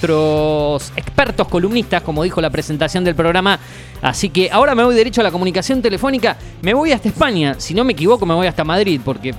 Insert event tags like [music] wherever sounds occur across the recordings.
nuestros expertos columnistas, como dijo la presentación del programa. Así que ahora me voy derecho a la comunicación telefónica. Me voy hasta España. Si no me equivoco, me voy hasta Madrid, porque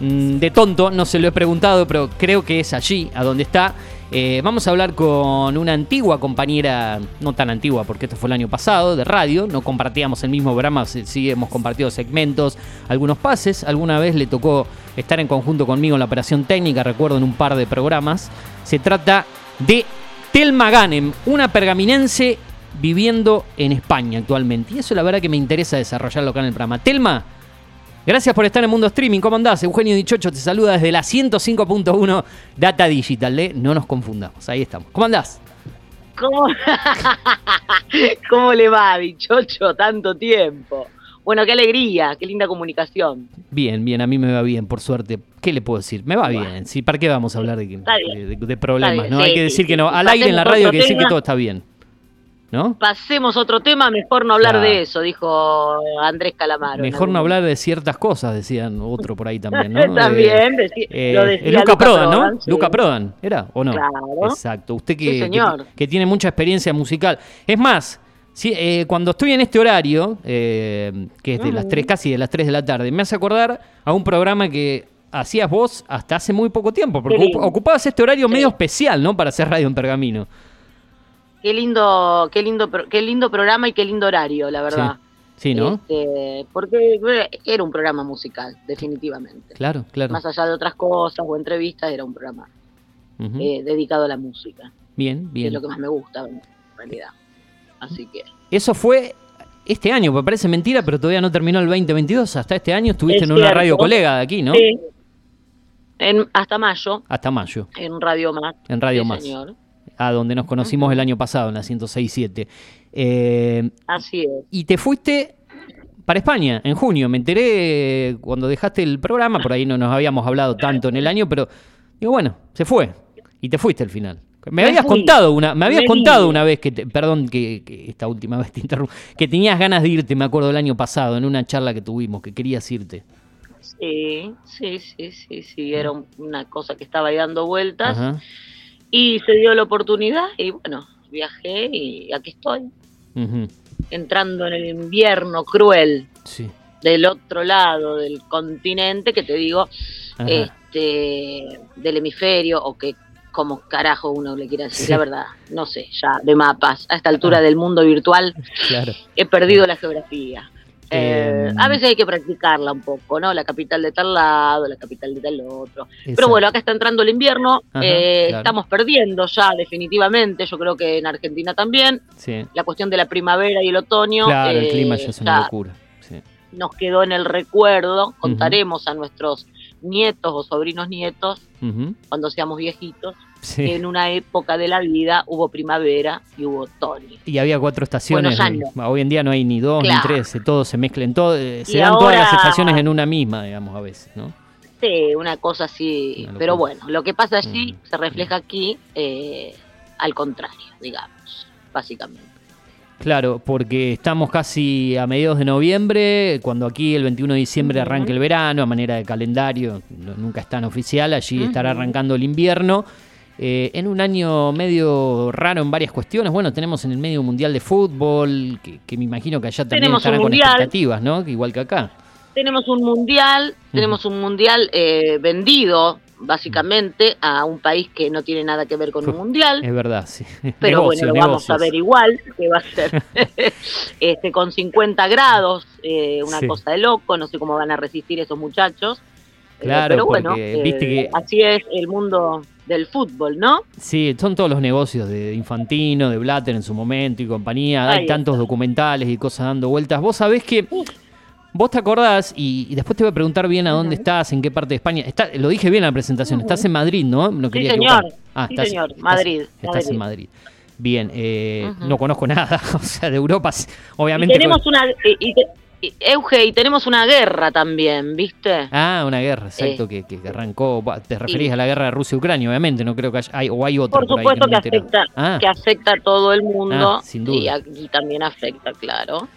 mm, de tonto no se lo he preguntado, pero creo que es allí, a donde está. Eh, vamos a hablar con una antigua compañera, no tan antigua porque esto fue el año pasado, de radio. No compartíamos el mismo programa, sí sí hemos compartido segmentos, algunos pases. Alguna vez le tocó estar en conjunto conmigo en la operación técnica, recuerdo en un par de programas. Se trata de Telma Ganem, una pergaminense viviendo en España actualmente. Y eso la verdad que me interesa desarrollarlo acá en el programa. Telma, gracias por estar en Mundo Streaming. ¿Cómo andás? Eugenio Dichocho te saluda desde la 105.1 Data Digital. ¿eh? No nos confundamos, ahí estamos. ¿Cómo andás? ¿Cómo, [laughs] ¿Cómo le va, bichocho? Tanto tiempo. Bueno, qué alegría, qué linda comunicación. Bien, bien, a mí me va bien, por suerte. ¿Qué le puedo decir? Me va Bueno. bien. ¿sí? ¿Para qué vamos a hablar de, problemas? ¿no? Hay que decir sí. que no. Al aire en la radio hay que decir que todo está bien. ¿No? Pasemos a otro tema, mejor no hablar Claro. de eso, dijo Andrés Calamaro. Mejor no hablar de ciertas cosas, decían otro por ahí también, ¿no? [laughs] También, Eh, eh, lo decía Luca, Prodan, ¿no? Sí. Luca Prodan, ¿era o no? Claro. Exacto. Usted que, Sí, que- señor. que tiene mucha experiencia musical. Es más, sí, eh, cuando estoy en este horario, eh, que es de las Ujú. 3, casi de las 3 de la tarde, me hace acordar a un programa que hacías vos hasta hace muy poco tiempo, porque ocupabas este horario Sí. medio especial, ¿no? Para hacer radio en Pergamino. Qué lindo, qué lindo, qué lindo programa y qué lindo horario, la verdad. Sí, ¿no? Este, porque era un programa musical, definitivamente. Claro, claro. Más allá de otras cosas o entrevistas, era un programa eh, dedicado a la música, bien, que es bien. lo que más me gusta, en realidad. Así que Eso fue este año, me parece mentira, pero todavía no terminó el 2022. Hasta este año estuviste Es en una cierto. radio colega de aquí, ¿no? Sí. En, hasta mayo, Hasta mayo, en Radio Más. en Radio Sí, Más, señor. a donde nos conocimos el año pasado, en la 106.7. Eh, Así es. y te fuiste para España en junio. Me enteré cuando dejaste el programa, por ahí no nos habíamos hablado tanto en el año, pero digo, bueno, se fue. Y te fuiste al final. Me, habías fui. contado una, me habías Me contado vine. una vez que, te- perdón que, que esta última vez te interrumpo, que tenías ganas de irte, me acuerdo el año pasado, en una charla que tuvimos, que querías irte. Sí, sí, sí, sí, sí. Era un- una cosa que estaba ahí dando vueltas. Ajá. Y se dio la oportunidad y bueno, viajé y aquí estoy, entrando en el invierno cruel Sí. del otro lado del continente, que te digo, Ajá. este, del hemisferio, o que como carajo uno le quiera decir, Sí. la verdad, no sé, ya de mapas, a esta altura Ah. del mundo virtual [laughs] Claro. he perdido la geografía. Eh, Em. a veces hay que practicarla un poco, ¿no? La capital de tal lado, la capital de tal otro. Pero bueno, acá está entrando el invierno, Ajá, eh, claro. estamos perdiendo ya definitivamente, yo creo que en Argentina también, Sí. la cuestión de la primavera y el otoño. Claro, el eh, clima ya es una locura. Sí. nos quedó en el recuerdo, contaremos a nuestros nietos o sobrinos nietos, cuando seamos viejitos, Sí. en una época de la vida hubo primavera y hubo otoño. Y había cuatro estaciones. Bueno, Hoy en día no hay ni dos Claro. ni tres, eh, todo se mezclan, todo, eh, se Y dan todas las estaciones en una misma, digamos, a veces, ¿no? Sí, una cosa así, Una pero bueno, lo que pasa allí Mm. se refleja aquí eh, al contrario, digamos, básicamente. Claro, porque estamos casi a mediados de noviembre, cuando aquí el 21 de diciembre Ujú. arranca el verano, a manera de calendario, nunca es tan oficial, allí estará arrancando el invierno. Eh, en un año medio raro en varias cuestiones. Bueno, tenemos en el medio un mundial de fútbol, que, que me imagino que allá también Tenemos estarán con expectativas, ¿no? Igual que acá. Tenemos un mundial, tenemos un mundial eh, vendido básicamente a un país que no tiene nada que ver con un mundial. Es verdad, sí. [laughs] Pero Negocios, bueno, lo vamos a ver igual, que va a ser [laughs] este, con 50 grados, eh, una Sí. cosa de loco, no sé cómo van a resistir esos muchachos. Eh, Claro, pero bueno, porque viste eh, que- así es el mundo del fútbol, ¿no? Sí, son todos los negocios de Infantino, de Blatter en su momento y compañía. Hay tantos documentales y cosas dando vueltas. Vos sabés que. Vos te acordás, y, y después te voy a preguntar bien a dónde estás, en qué parte de España. Está, lo dije bien en la presentación, estás en Madrid, ¿no? No Sí, quería señor. Ah, Sí, estás- señor. estás- Madrid, Estás en Madrid. Bien, eh, no conozco [laughs] nada, o sea, de Europa, Y obviamente. tenemos con- una, y, te- y- Euge, y tenemos una guerra también, ¿viste? Ah, una guerra, exacto, Eh, que, que- que arrancó. Te referís a la guerra de Rusia-Ucrania, obviamente, no creo que haya. Hay, o hay otra. Por por ahí supuesto que, afecta, Ah. que afecta a todo el mundo Ah, sin duda. y aquí también afecta, claro.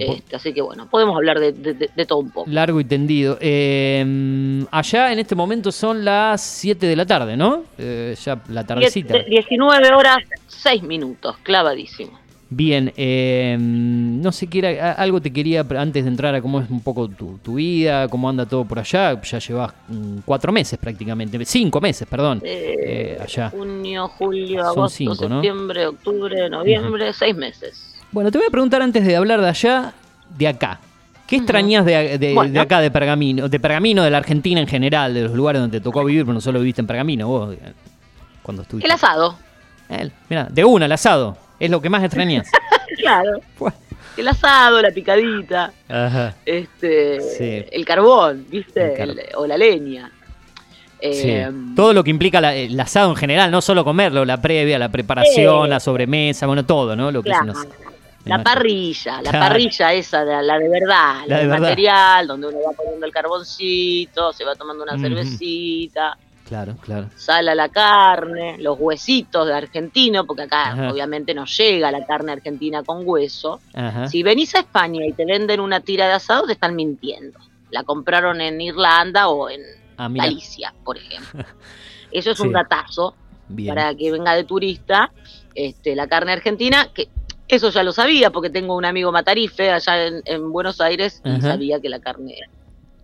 Este, así que bueno, podemos hablar de, de- todo un poco. largo y tendido. Eh, allá en este momento son las 7 de la tarde, ¿no? Eh, ya la tardecita. Die- 19 horas, 6 minutos, clavadísimo. Bien, eh, no sé qué era, algo te quería antes de entrar a cómo es un poco tu, tu vida, cómo anda todo por allá. Ya llevas mm, cuatro meses prácticamente, cinco meses, perdón, Eh, eh, allá. Junio, julio, Son agosto, cinco, ¿no? septiembre, octubre, noviembre, seis meses. Bueno, te voy a preguntar antes de hablar de allá, de acá. ¿Qué extrañas de, de- Bueno. de acá, de Pergamino? De Pergamino, de la Argentina en general, de los lugares donde te tocó vivir, pero no solo viviste en Pergamino, vos, eh, cuando estuviste. El asado, mira, de una, el asado. Es lo que más extrañas. [laughs] claro. El asado, la picadita, Ajá. este, Sí. el carbón, ¿viste? El car- El- o la leña. Sí. Eh, Todo lo que implica la- el asado en general, no solo comerlo, la previa, la preparación, la sobremesa, bueno, todo, ¿no? Lo que es Claro. as- La parrilla, la Claro. parrilla esa, la, la de verdad, La la, de de verdad. material, donde uno va poniendo el carboncito, se va tomando una Ujú. cervecita, Claro, claro. sala la carne, los huesitos de argentino, porque acá Ajá. obviamente no llega la carne argentina con hueso. Ajá. Si venís a España y te venden una tira de asado, te están mintiendo. La compraron en Irlanda o en Ah. Galicia, por ejemplo. [laughs] Eso es Sí. un datazo Bien. para que venga de turista este, la carne argentina, que eso ya lo sabía porque tengo un amigo matarife allá en, en Buenos Aires y sabía que la carne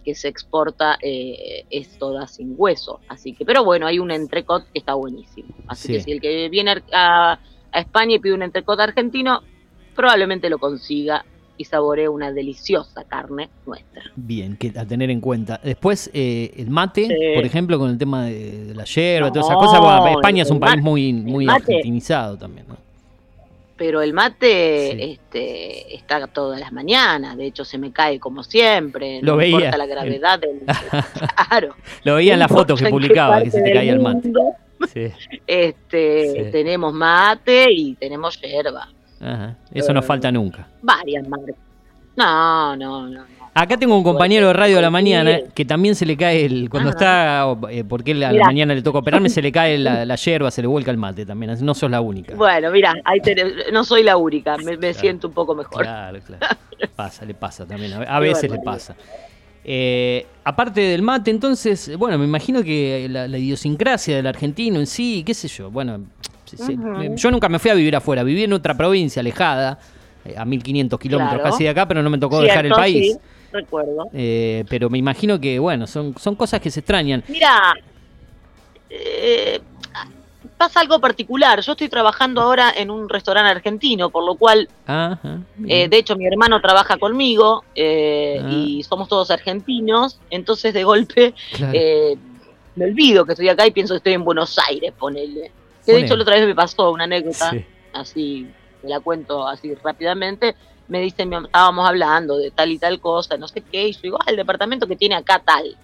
que se exporta eh, es toda sin hueso. Así que, pero bueno, hay un entrecot que está buenísimo. Así Sí. que si el que viene a, a España y pide un entrecot argentino, probablemente lo consiga y saboree una deliciosa carne nuestra. Bien, que a tener en cuenta. Después, eh, el mate, Sí. por ejemplo, con el tema de, de la yerba, todas esas No, cosas. Bueno, España es un país mate- muy, muy argentinizado también, ¿no? Pero el mate Sí. este, está todas las mañanas, de hecho se me cae como siempre, Lo no veía. importa la gravedad del... [laughs] claro. Lo veía en no las fotos que publicaba, que se te caía el mate. Sí. Este, Sí. Tenemos mate y tenemos yerba, Ajá. Eso no Eh, falta nunca. varias marcas. No, no, no. Acá tengo un compañero de radio a la mañana que también se le cae el. Cuando Ajá. está. eh, porque a la mañana le toca operarme, se le [laughs] cae la, la yerba, se le vuelca el mate también. No sos la única. Bueno, mira, ahí no soy la única, me, me siento un poco mejor. Claro, claro. [laughs] Pasa, le pasa también. A, veces le barbaridad. pasa. Eh, aparte del mate, entonces, bueno, me imagino que la, la idiosincrasia del argentino en sí, qué sé yo, bueno. Ujú. yo nunca me fui a vivir afuera, viví en otra provincia alejada, eh, a 1500 kilómetros Claro. casi de acá, pero no me tocó dejar el país. sí, recuerdo. Eh, pero me imagino que, bueno, son, son cosas que se extrañan. Mira, eh, pasa algo particular. Yo estoy trabajando ahora en un restaurante argentino, por lo cual, Ajá, eh, de hecho, mi hermano trabaja conmigo eh, Ah. y somos todos argentinos. Entonces, de golpe, Claro. eh, me olvido que estoy acá y pienso que estoy en Buenos Aires, ponele. Que de Ponele. hecho, la otra vez me pasó una anécdota, Sí. así, me la cuento así rápidamente. Me dicen, mi- estábamos hablando de tal y tal cosa, no sé qué, y yo digo, ah, el departamento que tiene acá tal.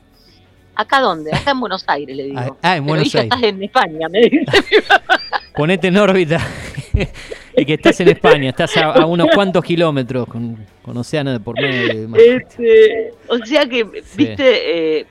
¿Acá dónde? Acá en Buenos Aires, le digo. Ah, en Buenos Aires. estás en España, me dice. [laughs] Ponete en órbita [laughs] y que estás en España, estás a, a unos cuantos kilómetros con, con océano de por medio. Este, o sea que, viste, eh,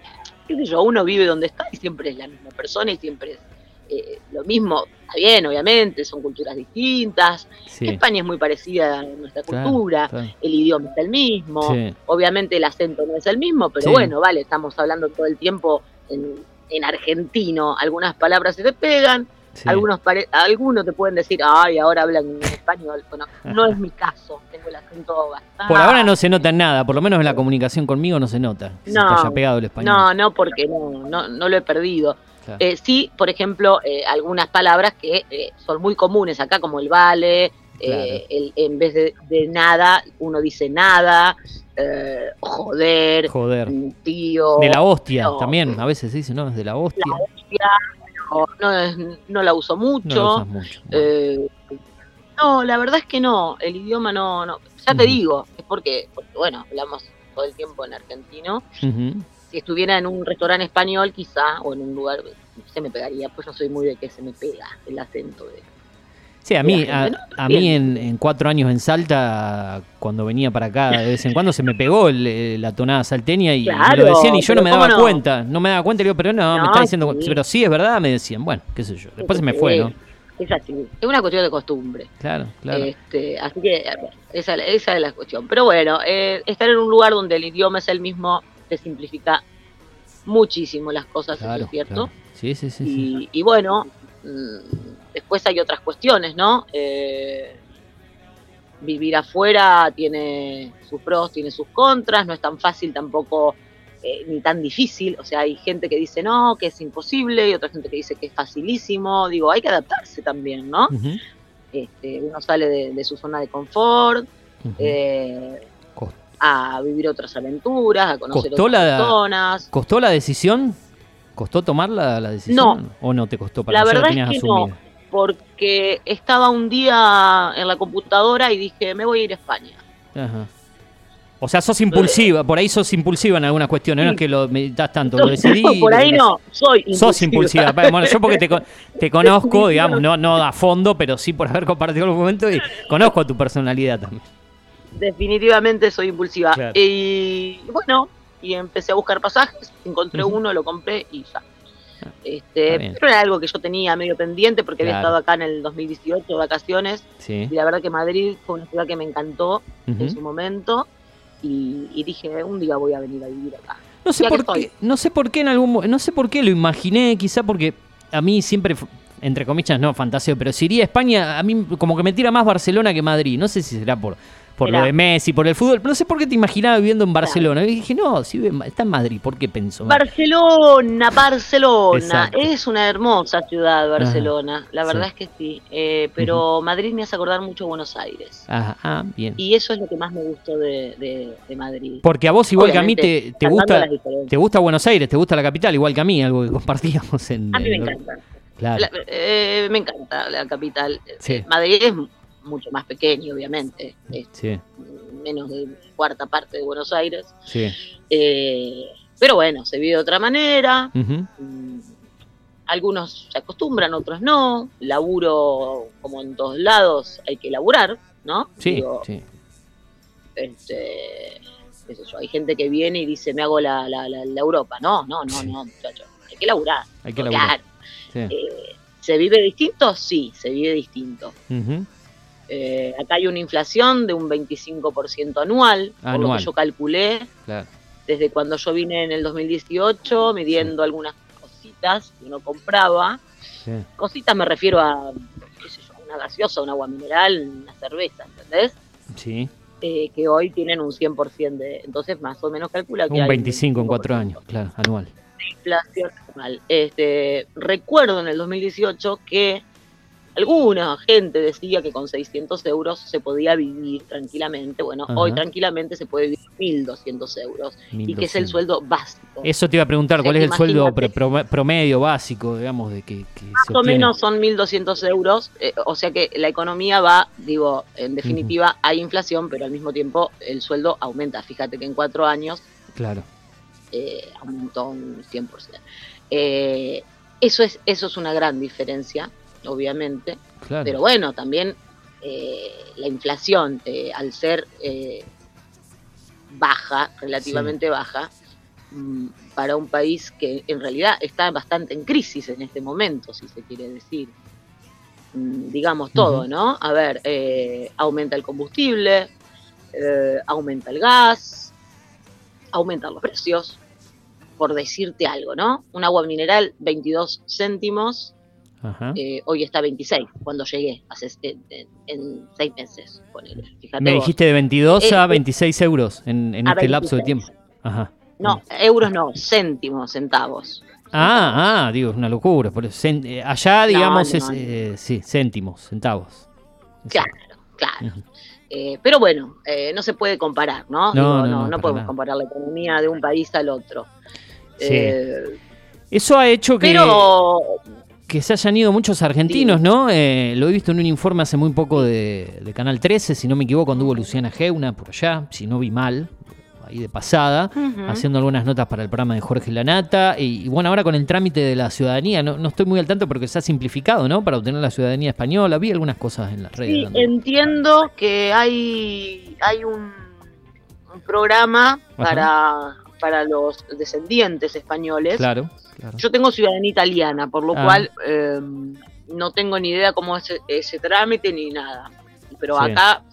qué sé yo, uno vive donde está y siempre es la misma persona y siempre es eh, lo mismo. Está bien, obviamente, son culturas distintas. Sí, España es muy parecida a nuestra claro, cultura. claro. El idioma es el mismo. Sí. Obviamente el acento no es el mismo, pero Sí. bueno, vale, estamos hablando todo el tiempo en, en argentino. Algunas palabras se te pegan, algunos, pare- algunos te pueden decir, ay, ahora hablan en español. Bueno, no es mi caso, tengo el acento bastante. Por ahora no se nota nada, por lo menos en la comunicación conmigo no se nota. que se te No, haya pegado el español. No, no, porque no, no, no lo he perdido. Claro. Eh, sí, por ejemplo, eh, algunas palabras que eh, son muy comunes acá, como el vale, eh, el- en vez de, de nada, uno dice nada, eh, joder, Joder. tío, De la hostia no. también, a veces se dice, ¿no? Es de la hostia. no, no, es- no la uso No lo mucho. usas mucho. No, la verdad es que no, el idioma no, no. Ya te digo, es porque, porque, bueno, hablamos todo el tiempo en argentino. Ujú. Si estuviera en un restaurante español, quizá, o en un lugar, se me pegaría, pues yo soy muy de que se me pega el acento de... Sí, a mí, a, a mí en, en cuatro años en Salta, cuando venía para acá de vez en cuando, se me pegó el- la tonada salteña y, me lo decían y yo no me ¿cómo daba no? cuenta. No me daba cuenta, y digo, pero no, me está diciendo, sí. pero sí es verdad, me decían. Bueno, qué sé yo. Después se me fue, ¿no? Es así, es una cuestión de costumbre. Claro, claro. Este, así que esa, esa es la cuestión. Pero bueno, eh, estar en un lugar donde el idioma es el mismo te simplifica muchísimo las cosas, claro, es cierto. claro. Sí, sí, sí. y, sí. y bueno, mm, después hay otras cuestiones, ¿no? Eh, vivir afuera tiene sus pros, tiene sus contras, no es tan fácil tampoco eh, ni tan difícil. O sea, hay gente que dice no, que es imposible, y otra gente que dice que es facilísimo. Digo, hay que adaptarse también, ¿no? Este, uno sale de, de su zona de confort. eh, Cos- a vivir otras aventuras, a conocer ¿Costó otras la- personas. ¿Costó la decisión? ¿Costó tomar la, la decisión? ¿O no te costó para La verdad es que no. porque estaba un día en la computadora y dije, me voy a ir a España. Ajá. O sea, sos impulsiva, por ahí sos impulsiva en algunas cuestiones, no es que lo meditas tanto, lo decidí. Por ahí no, soy impulsiva. Sos impulsiva. Bueno, yo porque te, [laughs] te conozco, digamos, no, no a fondo, pero sí por haber compartido los momentos y conozco tu personalidad también. Definitivamente soy impulsiva. Claro. Y bueno, y empecé a buscar pasajes, encontré uno, lo compré y ya. Ah, Este, pero era algo que yo tenía medio pendiente porque había Claro. estado acá en el 2018 de vacaciones Sí. y la verdad que Madrid fue una ciudad que me encantó en su momento y, y dije un día voy a venir a vivir acá. No sé por qué, no sé por qué en algún no sé por qué lo imaginé, quizá porque a mí siempre entre comillas no fantaseo, pero si iría a España, a mí como que me tira más Barcelona que Madrid. No sé si será por por lo de Messi, por el fútbol, no sé por qué te imaginaba viviendo en Barcelona. Y dije, "No, si está en Madrid, ¿por qué pensó?" Barcelona, Barcelona. Exacto. Es una hermosa ciudad, Barcelona. La verdad Sí. es que sí. Eh, pero Madrid me hace acordar mucho a Buenos Aires. Ah, ah, bien. Y eso es lo que más me gustó de, de- de Madrid. Porque a vos igual que a mí te, te gusta te gusta Buenos Aires, te gusta la capital, igual que a mí, algo que compartíamos en A mí me en- encanta. Claro. La- eh, me encanta la capital. Sí. Eh, Madrid es mucho más pequeño, obviamente. Es Sí, menos de cuarta parte de Buenos Aires. sí. Eh, pero bueno, se vive de otra manera. Mm, Algunos se acostumbran, otros no. Laburo, como en todos lados, hay que laburar, ¿no? Sí, Digo, sí. este, qué sé yo, hay gente que viene y dice, me hago la, la, la- la Europa. No, no, no, no, muchacho. Hay que laburar. Hay que laburar. Sí. Eh, ¿Se vive distinto? Sí, se vive distinto. Ujú. Eh, acá hay una inflación de un 25% anual, por lo Anual. que yo calculé Claro. desde cuando yo vine en el 2018, midiendo algunas cositas que uno compraba. Sí. Cositas me refiero a, qué sé yo, una gaseosa, un agua mineral, una cerveza, ¿entendés? Sí. Eh, que hoy tienen un 100% de... Entonces más o menos calcula que Un hay 25 en cuatro 25% años, claro, anual. de inflación anual. Este, recuerdo en el 2018 que alguna gente decía que con 600 euros se podía vivir tranquilamente. Bueno, Ajá. hoy tranquilamente se puede vivir 1.200 euros y que es el 1200. sueldo básico. Eso te iba a preguntar, O sea, ¿cuál es el sueldo promedio básico, digamos, de que, que Más se o menos son 1.200 euros, eh, o sea que la economía va, digo, en definitiva hay inflación, pero al mismo tiempo el sueldo aumenta. Fíjate que en cuatro años Claro. eh, aumentó un 100%. Eh, eso, es, eso es una gran diferencia, obviamente, Claro. pero bueno, también eh, la inflación, eh, al ser eh, baja, relativamente baja, mm, para un país que en realidad está bastante en crisis en este momento, si se quiere decir. Mm, Digamos todo. ¿no? A ver, aumenta el combustible, aumenta el gas, aumentan los precios, por decirte algo, ¿no? Un agua mineral, 22 céntimos, Ajá. eh, hoy está 26, cuando llegué, hace, en, en- seis meses, ponele. Fíjate Me vos. dijiste de 22 a Eh, 26 euros en, en a este lapso de 26. tiempo. Ajá. No, euros no, céntimos, centavos. Ah, ah, digo, es una locura. por eso, cen- eh, allá, digamos, no, es, no. eh, sí, céntimos, centavos. Claro, claro. Eh, pero bueno, eh, no se puede comparar, ¿no? No, Digo, no, podemos nada. comparar la economía de un país al otro. Sí. Eh, Eso ha hecho que, pero que se hayan ido muchos argentinos, Sí. ¿no? Eh, lo he visto en un informe hace muy poco de, de Canal 13, si no me equivoco, anduvo Luciana Geuna por allá, si no vi mal, ahí de pasada, haciendo algunas notas para el programa de Jorge Lanata. Y, y bueno, ahora con el trámite de la ciudadanía, no, no estoy muy al tanto porque se ha simplificado, ¿no? Para obtener la ciudadanía española. Vi algunas cosas en las redes. Sí, dando- entiendo que hay, hay un, un programa para, para los descendientes españoles. Claro, claro. Yo tengo ciudadanía italiana, por lo Ah. cual eh, no tengo ni idea cómo es ese, trámite ni nada. Pero Sí. acá,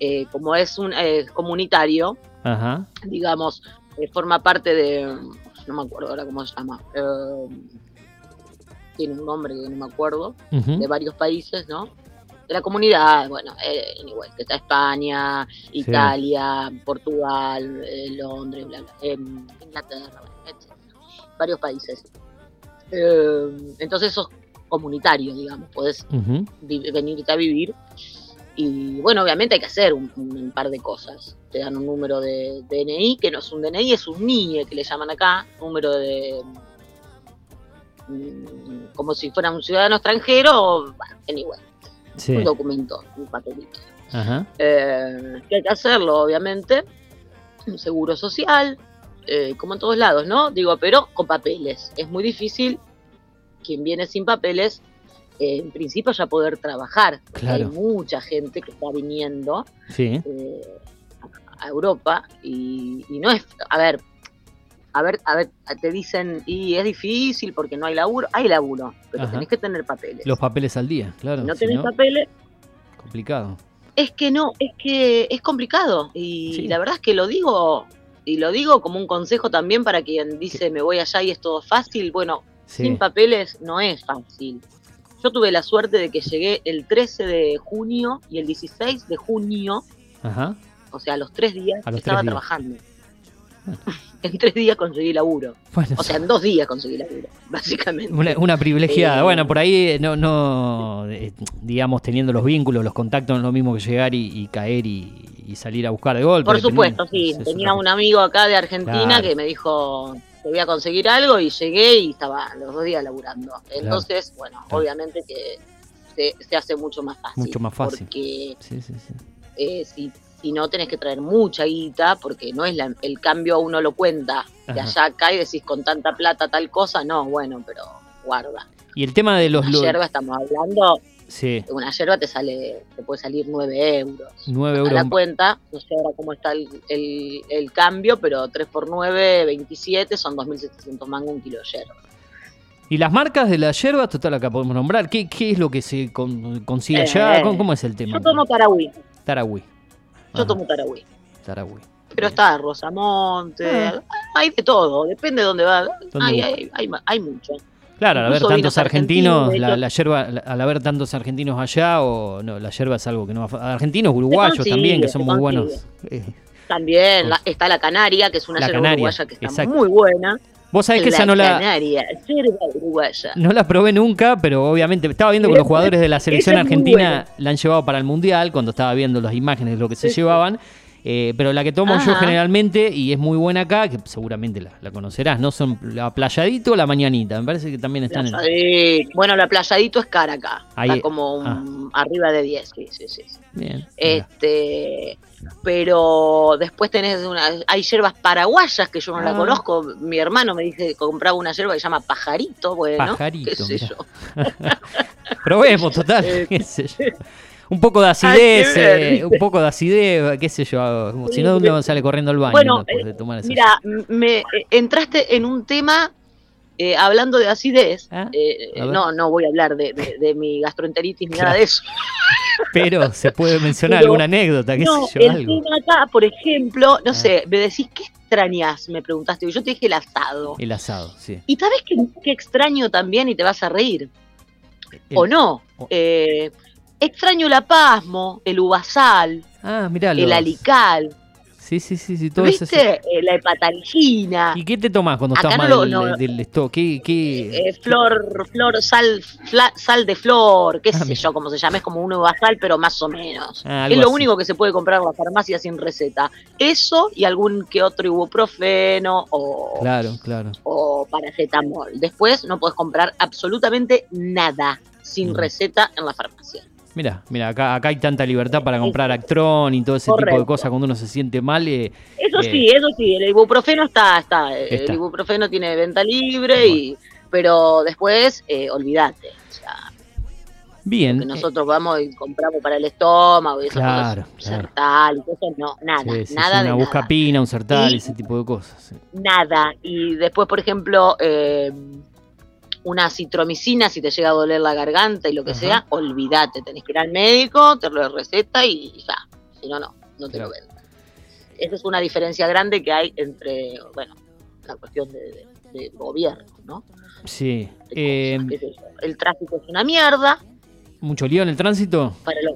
eh, como es un eh, comunitario, Ajá. digamos, eh, forma parte de, no me acuerdo ahora cómo se llama, eh, tiene un nombre que no me acuerdo, de varios países, ¿no? De la comunidad, bueno, eh, anyway, que está España, Italia, Portugal, Londres, bla, bla, em, Inglaterra. Varios países. Eh, entonces sos comunitario, digamos, podés venirte a vivir. Y bueno, obviamente hay que hacer un, un par de cosas. Te dan un número de DNI, que no es un DNI, es un NIE que le llaman acá, número de. mm, como si fuera un ciudadano extranjero, bueno, anyway, Sí. un documento, un papelito. Ajá. Eh, que hay que hacerlo, obviamente. Un seguro social, eh, como en todos lados, ¿no? Digo, pero con papeles. Es muy difícil quien viene sin papeles, eh, en principio ya poder trabajar. Claro. Hay mucha gente que está viniendo Sí. eh, a Europa y, y no es, a ver, a ver, a ver, te dicen, y es difícil porque no hay laburo. Hay laburo, pero Ajá. tenés que tener papeles. Los papeles al día, claro. si no si tenés no, papeles, complicado. Es que no, es que es complicado y Sí. la verdad es que lo digo y lo digo como un consejo también para quien dice me voy allá y es todo fácil. Bueno, Sí. sin papeles no es fácil. Yo tuve la suerte de que llegué el 13 de junio y el 16 de junio, Ajá. o sea, a los tres días A los estaba tres días. trabajando. [laughs] en tres días conseguí laburo. Bueno, O sea, en dos días conseguí laburo, [laughs] básicamente. Una, una privilegiada. Eh, bueno, por ahí eh, no, no eh, digamos, teniendo los vínculos, los contactos, no es lo mismo que llegar y, y caer y, y salir a buscar de golpe. Por supuesto, sí. Es- Tenía un amigo acá de Argentina Claro. que me dijo, te voy a conseguir algo y llegué y estaba los dos días laburando. Entonces, bueno, Claro. obviamente que se, se hace mucho más fácil. Mucho más fácil. Porque Sí, sí, sí. eh, si, si no tenés que traer mucha guita, porque no es la- el cambio uno lo cuenta de allá acá y decís con tanta plata tal cosa, no, bueno, pero guarda. Y el tema de los... Lo- yerba estamos hablando, Sí, una yerba te sale, te puede salir 9 euros. 9 a euros. la cuenta, no sé ahora cómo está el, el- el cambio, pero 3 por 9, 27, son 2.700 mangos un kilo de yerba. Y las marcas de la yerba, total, acá podemos nombrar. ¿Qué, qué es lo que se con- consigue Eh, allá? ¿Cómo, cómo es el tema? Yo tomo Tarahui, Taragüí. Yo Ajá, tomo Tarahui. Taragüí. Pero está Rosamonte, Ah. hay de todo, depende de dónde va. ¿Dónde Hay, hay, hay, hay mucho. Claro, al haber tantos argentinos, la, la yerba, la- al haber tantos argentinos allá, o no, la yerba es algo que no va a- Argentinos, uruguayos consigue, también, que son muy buenos. Eh, También la- está la Canaria, que es una La yerba Canaria, uruguaya que está exacto. muy buena. Vos sabés que la esa no la, Canaria, yerba uruguaya. no la probé nunca, pero obviamente estaba viendo que los jugadores de la [laughs] selección argentina la han llevado para el Mundial, cuando estaba viendo las imágenes de lo que se sí. llevaban. Eh, pero la que tomo yo generalmente, y es muy buena acá, que seguramente la, la conocerás, ¿no? Son la playadito o la mañanita. Me parece que también están en. Playadito. Bueno, la playadito es cara acá. Ahí- está como un- arriba de 10, sí, sí, sí. Bien. mira. Este, pero después tenés una, hay hierbas paraguayas que yo no la Ah. conozco. Mi hermano me dice que compraba una hierba que se llama pajarito, bueno, Pajarito, [laughs] [laughs] qué sé yo. Probemos, total. Eh, qué sé yo. Un poco de acidez, eh, un poco de acidez, qué sé yo. Si no, uno sale corriendo al baño Bueno, de eh, tomar esa Mira, me eh, entraste en un tema eh, hablando de acidez. Ah, eh, no, no voy a hablar de, de- de mi gastroenteritis ni Claro. nada de eso. [laughs] Pero se puede [laughs] mencionar Pero- alguna anécdota, qué No, sé yo, el algo. tema acá, por ejemplo, no Ah. sé, me decís, ¿qué extrañas? Me preguntaste, yo te dije el asado. El asado, sí. Y sabes que, que extraño también y te vas a reír, El- o no. o- Eh, extraño el apasmo, el uvasal, Ah, mirá. el los- alical, Sí, sí, sí, sí, todo eso. ¿viste? Eh, la hepatalgina, ¿Y qué te tomás cuando Acá estás no mal lo- del- no- del estómago? ¿Qué, qué, eh, flor, flor, sal, fla- sal de flor, qué Ah, sé mira. yo, como se llama, es como un uvasal, pero más o menos. Ah, es lo así. único que se puede comprar en la farmacia sin receta. Eso y algún que otro ibuprofeno o, Claro, claro. o paracetamol. Después no puedes comprar absolutamente nada sin Mm. receta en la farmacia. Mira, mira, acá, acá hay tanta libertad para comprar Actron y todo ese tipo de cosas cuando uno se siente mal. eh, Eso Eh. sí, eso sí, el ibuprofeno está, está, eh, Está. el ibuprofeno tiene venta libre y pero después eh, olvídate, o sea, bien. nosotros vamos y compramos para el estómago y esas Claro, cosas, claro. Sertal y cosas, no, nada, sí, nada de una nada. buscapina, un sertal, Y- ese tipo de cosas. sí. nada. Y después, por ejemplo, eh, una citromicina si te llega a doler la garganta y lo que Ajá. sea, olvídate, tenés que ir al médico, te lo receta y ya. Si no, no, no te lo venden. Esa es una diferencia grande que hay entre, bueno, la cuestión de, de- de gobierno, ¿no? Sí. Eh, yo. el tráfico es una mierda ¿Mucho lío en el tránsito? para los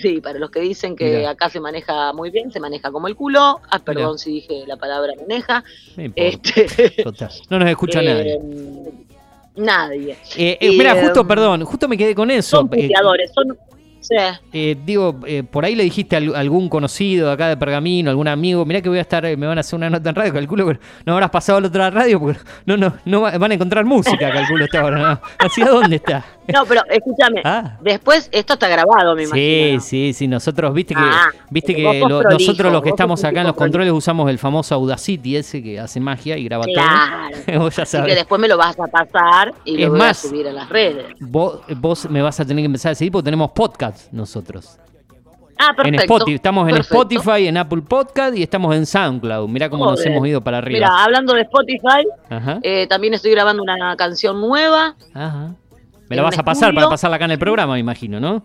Sí, para los que dicen que Mirá. acá se maneja muy bien, se maneja como el culo. Ah, perdón Mirá. si dije la palabra maneja. No. Este, [laughs] Total. No nos escucha [laughs] eh, nadie. Nadie. Eh, eh, mira, justo, eh, perdón, justo me quedé con eso. Son Eh, puteadores, son. Sí. eh, digo, eh, por ahí le dijiste a al- algún conocido acá de Pergamino, algún amigo, mirá que voy a estar, eh, me van a hacer una nota en radio, calculo que no habrás pasado a la otra radio porque no, no, no va- van a encontrar música, calculo esta hora. ¿no? ¿Hacia dónde está? No, pero escúchame. Ah. Después, esto está grabado, me Sí, imagino. sí, sí, nosotros, viste que, Ah, viste que lo- prolijo, nosotros los que estamos acá en los controles usamos el famoso Audacity ese que hace magia y graba Claro. todo. [laughs] Vos ya Así que sabes. después me lo vas a pasar y Es lo voy más, a subir a las redes. Vos, vos me vas a tener que empezar a seguir porque tenemos podcast nosotros. Ah, perfecto. En Spotify, estamos en. Spotify, en Apple Podcast y estamos en SoundCloud. Mirá cómo nos hemos ido para arriba. Mira, hablando de Spotify, eh, también estoy grabando una canción nueva. Ajá. Me la vas a pasar estudio. para pasarla acá en el programa, me imagino, ¿no?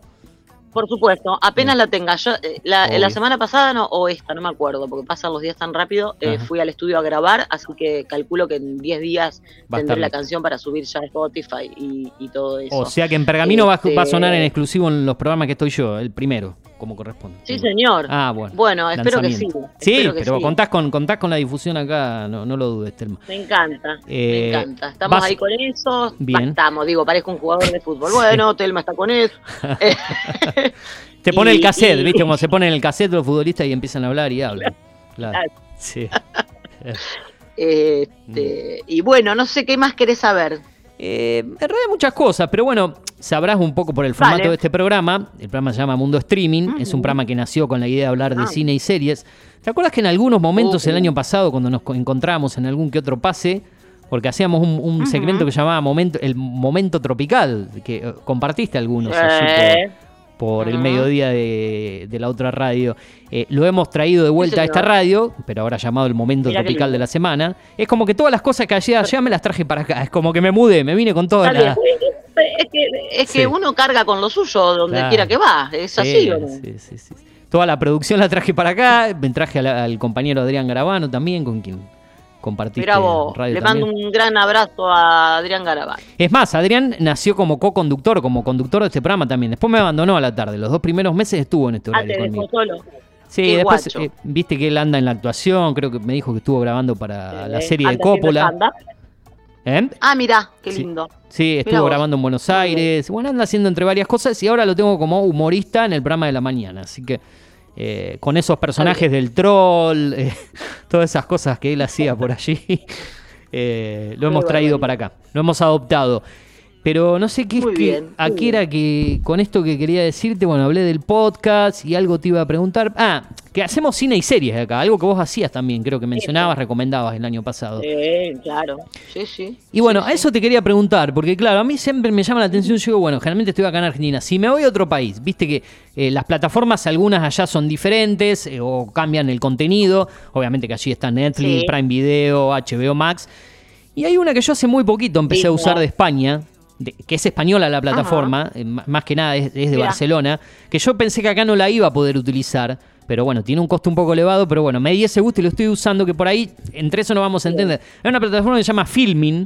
Por supuesto, apenas la tenga. Yo, eh, la, la semana pasada no, o esta, no me acuerdo, porque pasan los días tan rápido. eh, fui al estudio a grabar, así que calculo que en 10 días Va tendré la canción para subir ya a Spotify y, y todo eso. O sea que en Pergamino va, Este- va a sonar en exclusivo en los programas que estoy yo, el primero, como corresponde. sí, señor. Ah, bueno. bueno, espero que sí. Sí, espero que pero sí. contás, con, contás con la difusión acá, no, no lo dudes, Telma. Me encanta, Eh, me encanta. Estamos vas- ahí con eso. Bien. Estamos, digo, parezco un jugador de fútbol. Bueno, Telma está con eso. Eh, [laughs] [laughs] Te pone Y- el cassette, y- ¿viste? Como se ponen el cassette los futbolistas y empiezan a hablar y hablan. Claro. Claro. Sí. [laughs] este, y bueno, no sé qué más querés saber. Eh, en realidad muchas cosas, pero bueno, sabrás un poco por el formato Vale. de este programa. El programa se llama Mundo Streaming, es un Ujú. programa que nació con la idea de hablar de Ah. cine y series. ¿Te acuerdas que en algunos momentos el año pasado, cuando nos co- encontrábamos en algún que otro pase, porque hacíamos un, segmento que llamaba momento, El Momento Tropical, que eh, compartiste algunos allí Por, el mediodía de, de la otra radio. Eh, lo hemos traído de vuelta a esta radio, pero ahora llamado el Momento Mirá Tropical de la semana. Es como que todas las cosas que hacía allá me las traje para acá. Es como que me mudé, me vine con todas está las... bien. Es que, es que Sí. uno carga con lo suyo donde Claro. quiera que va. ¿Es así sí, sí. Toda la producción la traje para acá. Me traje al, al compañero Adrián Garabano también, con quien compartiste Mira vos, radio le también. mando un gran abrazo a Adrián Garabán. Es más, Adrián nació como co-conductor, como conductor de este programa también. Después me abandonó a la tarde. Los dos primeros meses estuvo en este Ah, horario te dejó conmigo. solo. Sí, Qué después eh, viste que él anda en la actuación. Creo que me dijo que estuvo grabando para la serie de Coppola. ¿Eh? Ah, mira, qué lindo. Sí, estuvo Mirá vos. grabando en Buenos. Aires. Bueno, anda haciendo entre varias cosas y ahora lo tengo como humorista en el programa de la mañana. Así que eh, con esos personajes del troll, [laughs] eh, todas esas cosas que él hacía por allí, [laughs] eh, lo hemos traído para acá. Lo hemos adoptado. Pero no sé qué es que. ¿A qué era que con esto que quería decirte? Bueno, hablé del podcast y algo te iba a preguntar. Ah, que hacemos cine y series acá. Algo que vos hacías también, creo que mencionabas, recomendabas el año pasado. Sí, claro. Sí, sí. Y bueno, Sí, a eso te quería preguntar, porque claro, a mí siempre me llama la atención, yo digo, bueno, generalmente estoy acá en Argentina, si me voy a otro país, viste que eh, las plataformas algunas allá son diferentes eh, o cambian el contenido, obviamente que allí está Netflix, Sí. Prime Video, HBO Max, y hay una que yo hace muy poquito empecé a usar de España, de- que es española la plataforma, eh, más que nada es, es de. Barcelona, que yo pensé que acá no la iba a poder utilizar. Pero bueno, tiene un costo un poco elevado, pero bueno, me di ese gusto y lo estoy usando, que por ahí, entre eso no vamos a entender. Hay una plataforma que se llama Filmin,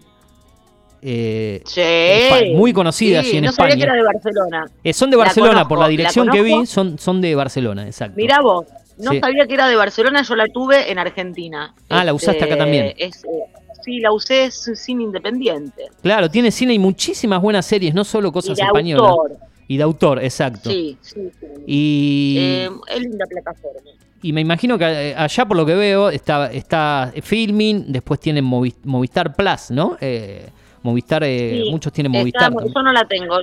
eh, Sí. Muy conocida Sí, allí en no España. sabía que era de Barcelona. eh, son de Barcelona, conozco, por la la dirección que vi, son, son de Barcelona, exacto. Mirá vos, no Sí. sabía que era de Barcelona, yo la tuve en Argentina. Ah, la usaste acá también. es, sí, la usé es cine independiente. Claro, tiene cine y muchísimas buenas series, no solo Y cosas de españolas. autor. Y de autor, exacto. Sí, sí, sí. Y, Eh, es linda plataforma. y me imagino que eh, allá, por lo que veo, está, está Filming, después tienen Movi- Movistar Plus, ¿no? Eh, Movistar, eh, Sí, muchos tienen Está- Movistar. también. yo no la tengo,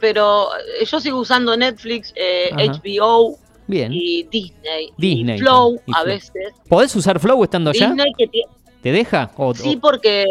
pero eh, yo sigo usando Netflix, eh. HBO Bien. y Disney. Disney Y Flow y a veces. ¿Podés usar Flow estando allá? Disney que tiene... ¿Te deja? O- Sí, porque,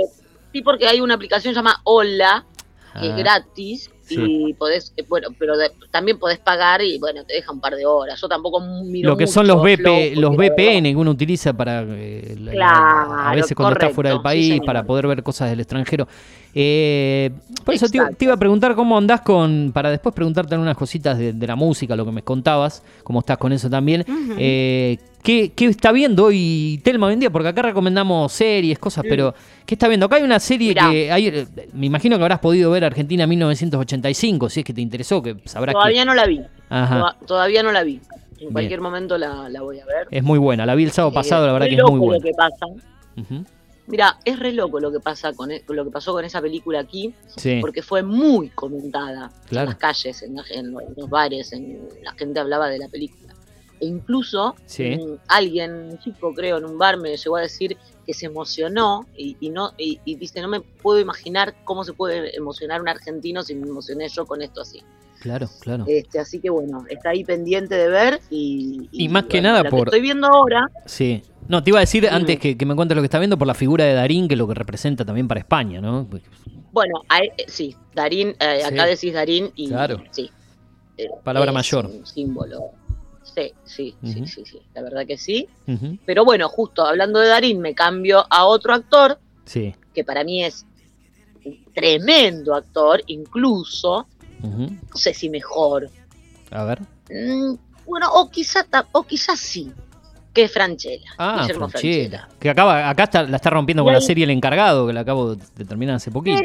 sí, porque hay una aplicación llamada Hola, que Ah. es gratis, Sí. y podés, eh, bueno, pero de- también podés pagar y bueno, te deja un par de horas. Yo tampoco miro Lo que mucho son los porque los VPN que uno utiliza para eh, la- Claro, a veces cuando está fuera del correcto, sí, país para poder ver cosas del extranjero. Eh, por eso te, iba a preguntar cómo andás con, para después preguntarte algunas cositas de, de la música, lo que me contabas, cómo estás con eso también. Eh, ¿qué, qué está viendo hoy Telma hoy en día? Porque acá recomendamos series, cosas, pero ¿qué está viendo? Acá hay una serie Mirá. que hay, eh, me imagino que habrás podido ver Argentina 1985, si es que te interesó, que sabrás Todavía que no la vi. Ajá. Toda- Todavía no la vi. En Bien. cualquier momento la, la voy a ver. es muy buena. La vi el sábado Eh, pasado, la verdad que es muy buena. Lo que pasa. Mira, es re loco lo que pasa con e- lo que pasó con esa película aquí, Sí. porque fue muy comentada Claro. en las calles, en los bares, en, la gente hablaba de la película. E incluso Sí. mm, alguien, un chico creo, en un bar me llegó a decir que se emocionó y, y no y, y dice no me puedo imaginar cómo se puede emocionar un argentino si me emocioné yo con esto así. Claro, claro. Este, así que bueno, está ahí pendiente de ver y, Y más que bueno, nada por- estoy viendo ahora. Sí. No, te iba a decir Dime. antes que, que me cuentes lo que está viendo por la figura de Darín, que es lo que representa también para España, ¿no? Bueno, a- eh, sí, Darín, eh, Sí. acá decís Darín y Claro. sí. eh, Palabra es mayor. Un símbolo. Sí, sí, sí, sí, sí, la verdad que sí. Pero bueno, justo hablando de Darín, me cambio a otro actor Sí. que para mí es un tremendo actor, incluso, no sé si mejor. A ver. Mm, bueno, o quizá, o quizás sí, que es Franchella. Ah, Guillermo Franchella. Que acaba, acá está, la está rompiendo con la serie El Encargado, que la acabo de terminar hace poquito.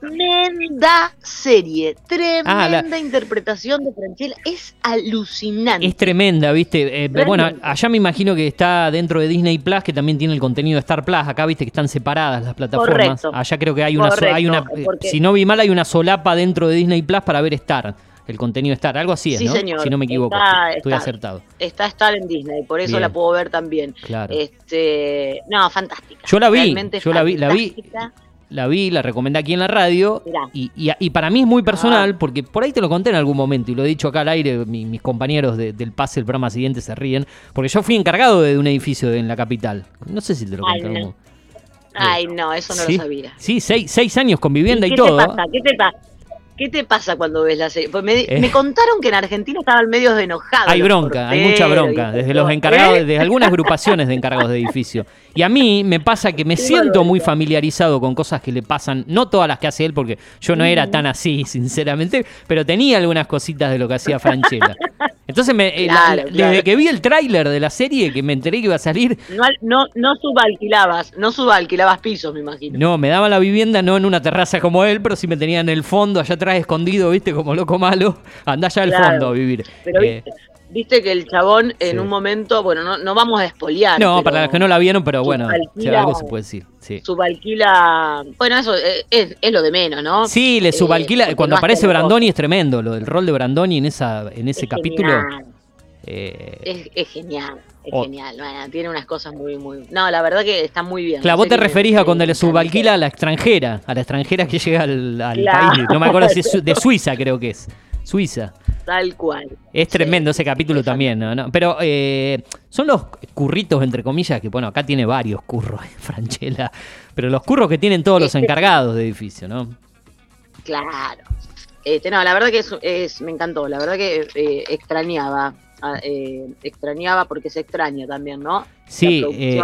Tremenda serie, tremenda Ah, la- interpretación de Franchella, es alucinante. Es tremenda, ¿viste? Eh, bueno, allá me imagino que está dentro de Disney Plus, que también tiene el contenido de Star Plus. Acá, viste que están separadas las plataformas. Correcto. Allá creo que hay una, so- hay una eh, porque- si no vi mal, hay una solapa dentro de Disney Plus para ver Star, el contenido de Star. Algo así es, Sí, ¿no? señor. Si no me equivoco. Está- Estoy está. acertado. Está a estar en Disney, por eso Bien. la puedo ver también. Claro. Este, no, fantástica. Yo la vi, Realmente yo la vi- la vi. La vi, la recomendé aquí en la radio. Y, y- y para mí es muy personal, Ah. porque por ahí te lo conté en algún momento y lo he dicho acá al aire. mi- mis compañeros de- del pase, el programa siguiente, se ríen. Porque yo fui encargado de un edificio en la capital. No sé si te lo Ay, conté. no. algún- Ay, no, eso no sí, lo sabía. Sí, seis, seis años con vivienda y, qué todo. te pasa? ¿Qué te pasa? ¿Qué te pasa cuando ves la serie? Pues me, Eh. me contaron que en Argentina estaban medios enojados. Hay bronca, hay mucha bronca, desde los encargados, ¿Eh? desde algunas agrupaciones de encargados de edificio. Y a mí me pasa que me siento muy familiarizado con cosas que le pasan, no todas las que hace él, porque yo no era tan así, [laughs] sinceramente, pero tenía algunas cositas de lo que hacía Franchella. Entonces, me, eh, la- Claro, desde que vi el tráiler de la serie, que me enteré que iba a salir, No, no, no subalquilabas, no subalquilabas pisos, me imagino. no, me daba la vivienda no en una terraza como él, pero sí me tenía en el fondo, allá atrás escondido, viste, como loco malo, andá allá al Claro. fondo a vivir. Pero Eh, viste, que el chabón en Sí. un momento, bueno, no, no vamos a espolear. no, para los que no la vieron, pero bueno, si algo se puede decir, sí. Subalquila, bueno, eso eh, es, es lo de menos, ¿no? Sí, le Eh, subalquila. cuando no aparece. Brandoni es tremendo. Lo del rol de Brandoni en esa en ese Es capítulo. genial, eh, Es, es genial, es genial. Bueno, tiene unas cosas muy, muy. No, la verdad que está muy bien. claro, La vos te referís me- a cuando le subalquila a la extranjera, a la extranjera que llega al, al Claro. país. No me acuerdo si es de [laughs] Suiza, creo que es. Suiza. Tal cual. Es tremendo Sí, ese capítulo exacto. también, ¿no? No, Pero eh, son los curritos, entre comillas, que bueno, acá tiene varios curros, [laughs] Franchella. Pero los curros que tienen todos los encargados de edificio, ¿no? Claro. Este, no, la verdad que es, es- me encantó. La verdad que eh, extrañaba. ah, eh, extrañaba porque se extraña también, ¿no? Sí, eh,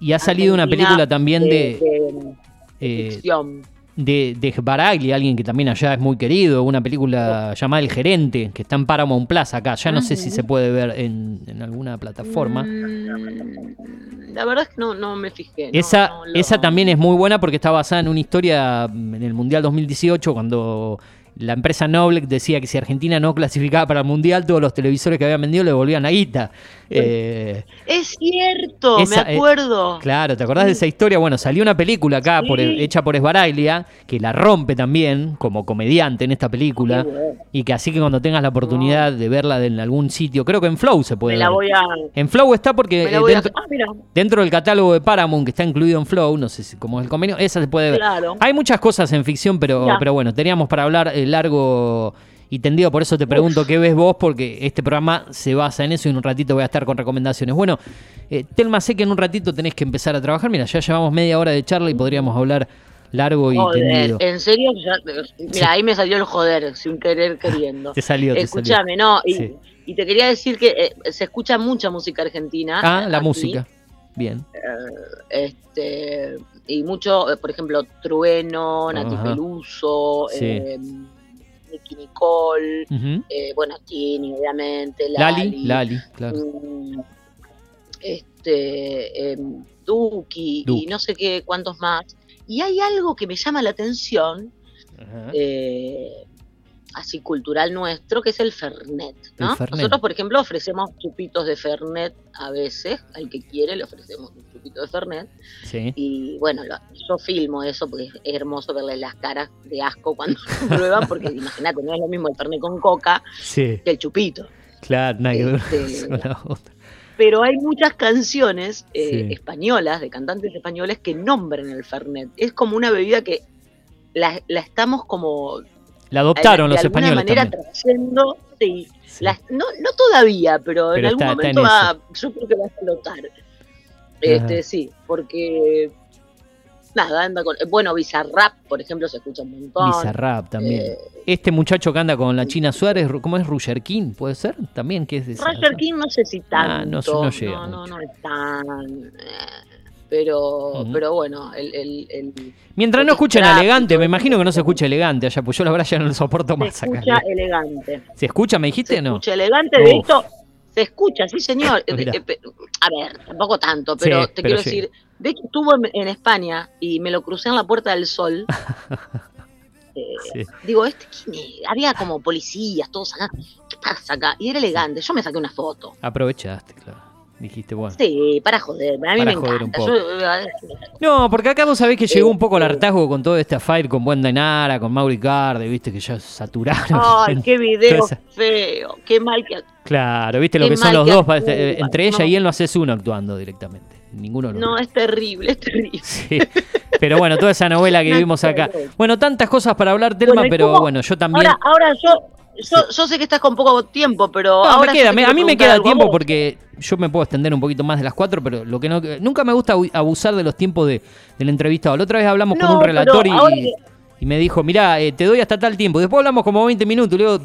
y ha salido una película también de. de eh, ficción. De, de Baragli, alguien que también allá es muy querido, una película llamada El Gerente, que está en Paramount Plus acá. Ya no sé si se puede ver en, en alguna plataforma. Mm, La verdad es que no, no me fijé. esa, no lo- esa también es muy buena porque está basada en una historia en el Mundial 2018, cuando la empresa Noblec decía que si Argentina no clasificaba para el Mundial, todos los televisores que habían vendido le devolvían a guita. Eh, Es cierto, Esa, me eh, acuerdo. Claro, ¿te acordás de esa historia? Bueno, salió una película acá Sí. por, hecha por Esbaraglia, que la rompe también como comediante en esta película. Bueno. Y que así que cuando tengas la oportunidad de verla en algún sitio, creo que en Flow se puede Me la ver. voy a. En Flow está porque eh, a ah, dentro del catálogo de Paramount, que está incluido en Flow, no sé si cómo es el convenio, esa se puede ver. claro. Hay muchas cosas en ficción, pero, Ya. pero bueno, teníamos para hablar largo y tendido, por eso te pregunto qué ves vos, porque este programa se basa en eso y en un ratito voy a estar con recomendaciones. Bueno, eh, Telma, sé que en un ratito tenés que empezar a trabajar, mira, ya llevamos media hora de charla y podríamos hablar largo y Joder, tendido. en serio, ya- mira, ahí me salió el joder, sin querer queriendo. [laughs] Te salió. Escúchame, no, y, Sí. y te quería decir que eh, se escucha mucha música argentina. Ah, la música. Bien. Este, y mucho, eh, por ejemplo, Trueno, Nati. Peluso, Sí. eh, Nicky Nicole, eh, bueno, Tini, obviamente, Lali, Lali, Lali, claro. mm, este, em, Duki, Duki. y no sé qué, cuántos más. Y hay algo que me llama la atención, Ajá. eh, así cultural nuestro, que es el Fernet, El ¿no? Fernet. Nosotros, por ejemplo, ofrecemos chupitos de Fernet a veces, al que quiere le ofrecemos un chupito de Fernet, Sí. y bueno, lo- yo filmo eso porque es hermoso verle las caras de asco cuando [laughs] lo prueban, porque imagínate, no es lo mismo el Fernet con coca Sí, que el chupito. claro, nada que ver Este, con la otra. Pero hay muchas canciones eh, Sí. españolas, de cantantes españoles, que nombran el Fernet. Es como una bebida que la, la estamos como La adoptaron de los alguna españoles manera también. trayendo, sí, Sí. no, no todavía, pero, Pero en algún está- está en momento va, yo creo que va a explotar. Este, Ajá. sí, porque nada, anda con, bueno, Bizarrap, por ejemplo, se escucha un montón. Bizarrap también. Eh, Este muchacho que anda con la China Suárez, ¿cómo es Roger King? ¿Puede ser? También que es de Roger King no sé si tanto, Ah, no sé, no llega no, no, no es tan, eh, pero, pero bueno, el, el, el- Mientras no escuchen elegante, me imagino que no se escucha elegante allá, pues yo la verdad ya no lo soporto se más acá. escucha [laughs] elegante. ¿Se escucha, me dijiste Se o no? escucha elegante, de Uf. hecho, se escucha, sí señor. [laughs] Eh, eh, A ver, tampoco tanto, pero Sí, te pero quiero sí. decir, de hecho estuvo en, en España y me lo crucé en la Puerta del Sol. [laughs] Eh, Sí. Digo, este había como policías, todos acá. ¿Qué pasa acá? Y era elegante. Yo me saqué una foto. Aprovechaste, claro. Dijiste, bueno. Sí, para joder, a mí Para me joder un poco. Yo, No, porque acá vos sabés que llegó un poco el hartazgo con todo este affair con Wanda Nara, con Mauri Carde, viste que ya saturaron. Ay, [laughs] qué video feo, qué mal que. Claro, viste lo Qué que son los que dos, actúa, entre ella no. y él no haces uno actuando directamente. Ninguno los No, es terrible, es terrible. [laughs] Sí. Pero bueno, toda esa novela que vimos acá. Bueno, tantas cosas para hablar, Telma, Bueno, ¿y pero bueno, yo también. Ahora, ahora yo, yo, yo sé que estás con poco tiempo, pero No, ahora me queda, me- a mí me queda tiempo porque yo me puedo extender un poquito más de las cuatro, pero lo que no nunca me gusta abu- abusar de los tiempos de, del entrevistado. La otra vez hablamos con un relator y, que- me dijo, mirá, eh, te doy hasta tal tiempo. Después hablamos como 20 minutos. Le digo,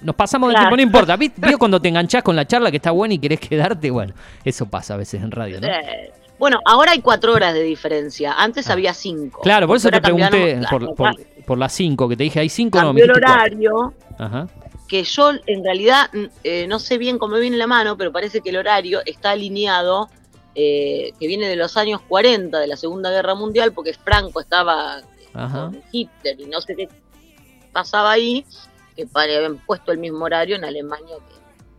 nos pasamos del Claro. tiempo, no importa. ¿Ví- [laughs] ¿Vio cuando te enganchás con la charla que está buena y querés quedarte? Bueno, eso pasa a veces en radio, ¿no? Eh, bueno, ahora hay cuatro horas de diferencia. Antes Ah. había cinco. Claro, por eso te pregunté por, por, por las 5, que te dije, hay 5, no, el horario. Ajá. que yo en realidad eh, no sé bien cómo viene la mano, pero parece que el horario está alineado, eh, que viene de los años 40 de la Segunda Guerra Mundial, porque Franco estaba Ajá. con Hitler y no sé qué pasaba ahí, que habían puesto el mismo horario en Alemania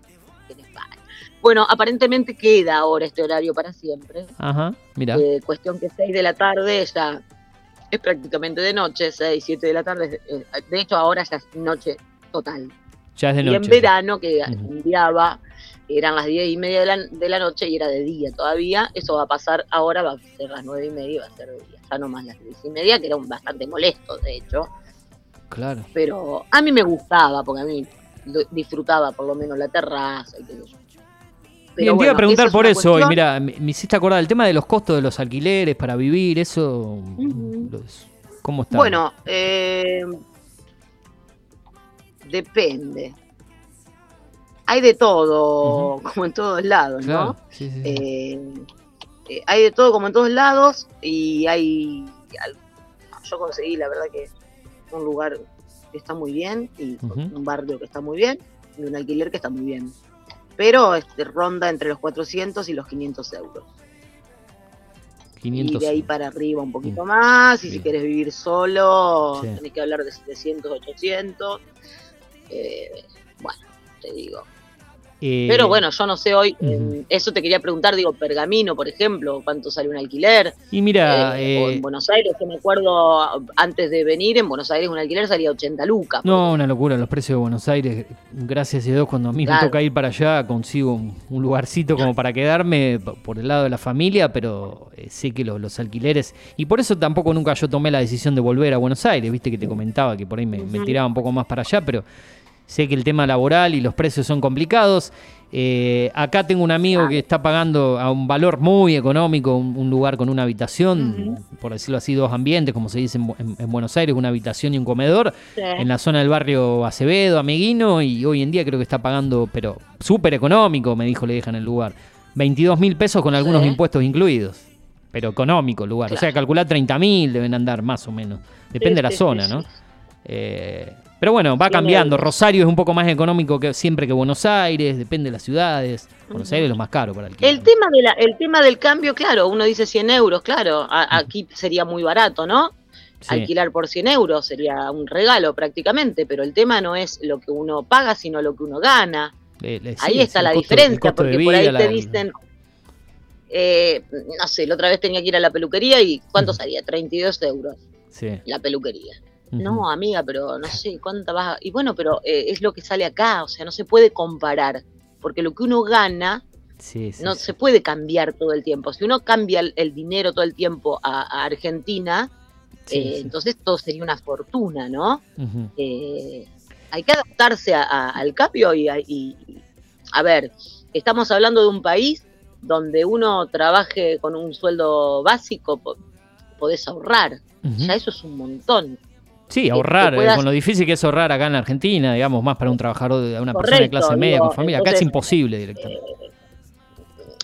que, que en España. Bueno, aparentemente queda ahora este horario para siempre. Ajá, mira. Eh, cuestión que 6 de la tarde ya es prácticamente de noche, 6, 7 de la tarde. eh, de hecho, ahora ya es noche total. Ya es de Y noche. en verano, que enviaba, eran las 10 y media de la, de la noche y era de día todavía. Eso va a pasar ahora, va a ser las 9 y media y va a ser de día. Ya no más las 10 y media, que era un bastante molesto, de hecho. Claro. Pero a mí me gustaba, porque a mí disfrutaba por lo menos la terraza y qué sé yo. Bien, Pero te iba a preguntar es por una eso hoy. cuestión. Mira, me, me hiciste acordar el tema de los costos de los alquileres para vivir, eso. Ujú. los- ¿Cómo está? Bueno, eh, depende. Hay de todo, [laughs] como en todos lados, claro. ¿no? Sí, sí. Eh, eh, hay de todo como en todos lados y hay... Yo conseguí, la verdad que un lugar que está muy bien y Ujú. un barrio que está muy bien y un alquiler que está muy bien. Pero este, ronda entre los 400 y los 500 euros. 500. Y de ahí para arriba un poquito más. Y si Bien. quieres vivir solo, Sí. tenés que hablar de 700, 800. Eh, bueno, te digo. Eh, Pero bueno, yo no sé hoy, eh, eso te quería preguntar, digo, Pergamino, por ejemplo, ¿cuánto sale un alquiler? Y mira, Eh, o en Buenos Aires, que me acuerdo antes de venir, en Buenos Aires un alquiler salía 80 lucas. no, una locura los precios de Buenos Aires. Gracias a Dios, cuando a mí me toca ir para allá, consigo un, un lugarcito como para quedarme por el lado de la familia, pero sé que los, los alquileres. Y por eso tampoco nunca yo tomé la decisión de volver a Buenos Aires. Viste que te comentaba que por ahí me, me tiraba un poco más para allá, pero sé que el tema laboral y los precios son complicados. Eh, acá tengo un amigo que está pagando a un valor muy económico un, un lugar con una habitación, por decirlo así, dos ambientes, como se dice en, Bu- en- en Buenos Aires, una habitación y un comedor, Sí. en la zona del barrio Acevedo, Ameguino, y hoy en día creo que está pagando, pero súper económico, me dijo, le dejan el lugar. 22 mil pesos con algunos Sí. impuestos incluidos. Pero económico el lugar. O sea, calcular 30 mil deben andar más o menos. Depende Sí, de la zona, ¿no? sí. Eh, pero bueno, va cambiando. Rosario es un poco más económico que siempre que Buenos Aires, depende de las ciudades. Buenos Aires es lo más caro para alquilar. El tema, de la, el tema del cambio, claro, uno dice 100 euros, claro, a- aquí sería muy barato, ¿no? Sí. Alquilar por 100 euros sería un regalo prácticamente, pero el tema no es lo que uno paga, sino lo que uno gana. Le- le- Ahí sí, está la costo- diferencia, porque por ahí te dicen, eh, no sé, la otra vez tenía que ir a la peluquería y ¿cuánto salía? 32 euros Sí. la peluquería. No, amiga, pero no sé cuánta vas a... Y bueno, pero eh, es lo que sale acá, o sea, no se puede comparar, porque lo que uno gana Sí, sí, no sí. se puede cambiar todo el tiempo. Si uno cambia el, el dinero todo el tiempo a, a Argentina, eh, entonces todo sería una fortuna, ¿no? Eh, hay que adaptarse a- al cambio y, a- y- a ver, estamos hablando de un país donde uno trabaje con un sueldo básico, po- podés ahorrar. Ya eso es un montón. Sí, ahorrar, eh, puedas- con lo difícil que es ahorrar acá en Argentina, digamos, más para un trabajador, de una persona de clase media digo, con familia. Acá es imposible directamente.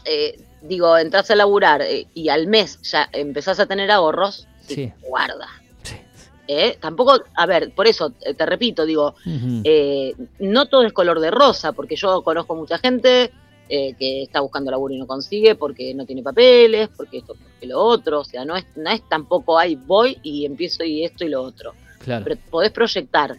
Eh, digo, entras a laburar eh, y al mes ya empezás a tener ahorros, sí, guarda. Sí. ¿eh? Tampoco, a ver, por eso eh, te repito, digo, eh, no todo es color de rosa, porque yo conozco mucha gente eh, que está buscando laburo y no consigue porque no tiene papeles, porque esto, porque lo otro, o sea, no es, no es tampoco, ahí voy y empiezo y esto y lo otro, claro. pero podés proyectar.